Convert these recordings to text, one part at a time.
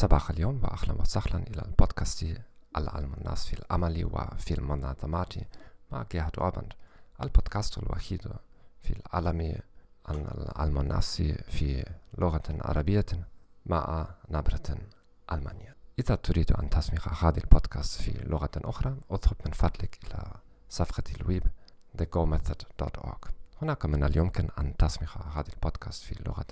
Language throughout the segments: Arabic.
صباح اليوم وأهلا وسهلا إلى البودكاست العلم الناس في العمل وفي المنظمات مع جهاد أوبند البودكاست الوحيد في العالم عن العلم الناس في لغة عربية مع نبرة ألمانية. إذا تريد أن تسمع هذا البودكاست في لغة أخرى اذهب من فضلك إلى صفحة الويب thegomethod.org هناك من اليمكن أن تسمع هذا البودكاست في لغة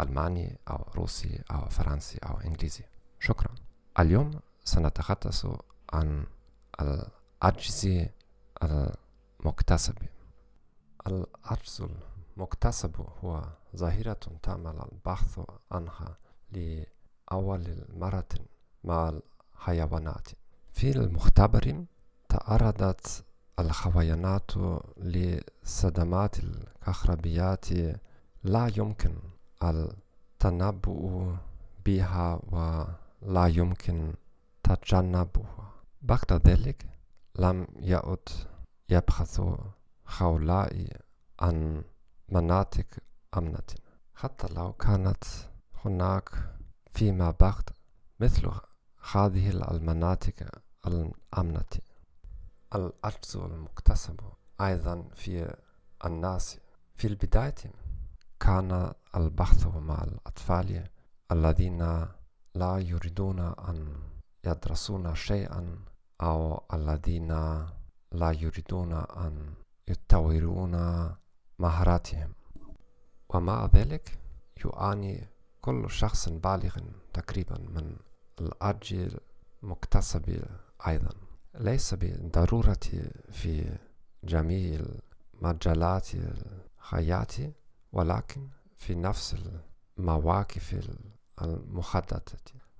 ألماني أو روسي أو فرنسي أو إنجليزي. شكرا. اليوم سنتحدث عن العجز المكتسب. العجز المكتسب هو ظاهرة تعمل البحث عنها لأول مرة مع الحيوانات. في المختبر تعرضت الحيوانات لصدمات الكهربيات لا يمكن التنبؤ بها ولا يمكن تجنبها. بعد ذلك لم يعد يبحث هؤلاء عن مناطق أمنة. حتى لو كانت هناك فيما بعد مثل هذه المناطق الأمنة. العجز المكتسب أيضا في الناس. في البداية كان البحث مع الأطفال الذين لا يريدون أن يدرسون شيئا أو الذين لا يريدون أن يطورون مهاراتهم. ومع ذلك يعاني كل شخص بالغ تقريبا من العجز المكتسب أيضا. ليس بالضرورة في جميع مجالات الحياة ولكن في نفس المواقف المحددة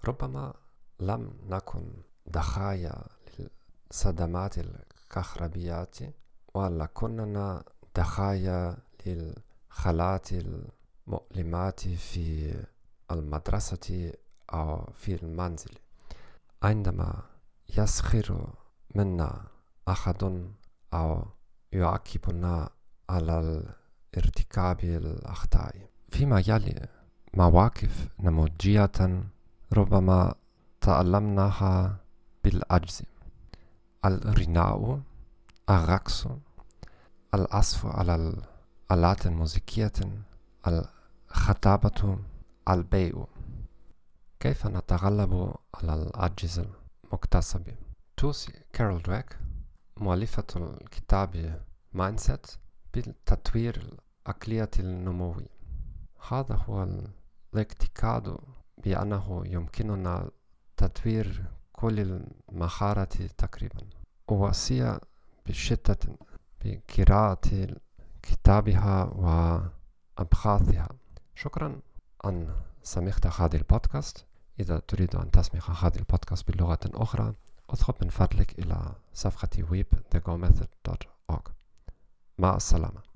ربما لم نكن ضحايا للصدمات الكهربيات ولكننا ضحايا للخالات المؤلمات في المدرسة أو في المنزل عندما يسخر منا أحد أو يعاقبنا على ارتكاب الأخطاء فيما يلي مواقف نموذجية ربما تعلمناها بالعجز الغناء الرقص العزف على الآلات الموسيقية الخطابة البيع. كيف نتغلب على العجز المكتسب توصي كارول دويك مؤلفة الكتاب Mindset بالتطوير العقلية النموي. هذا هو الاعتقاد بأنه يمكننا تطوير كل المهارات تقريبا. أوصي بشدة بقراءة كتابها وأبحاثها. شكرا أن سمعت هذا البودكاست. إذا تريد أن تسمع هذا البودكاست بلغة أخرى أذهب من فضلك إلى صفحة ويب مع السلامة.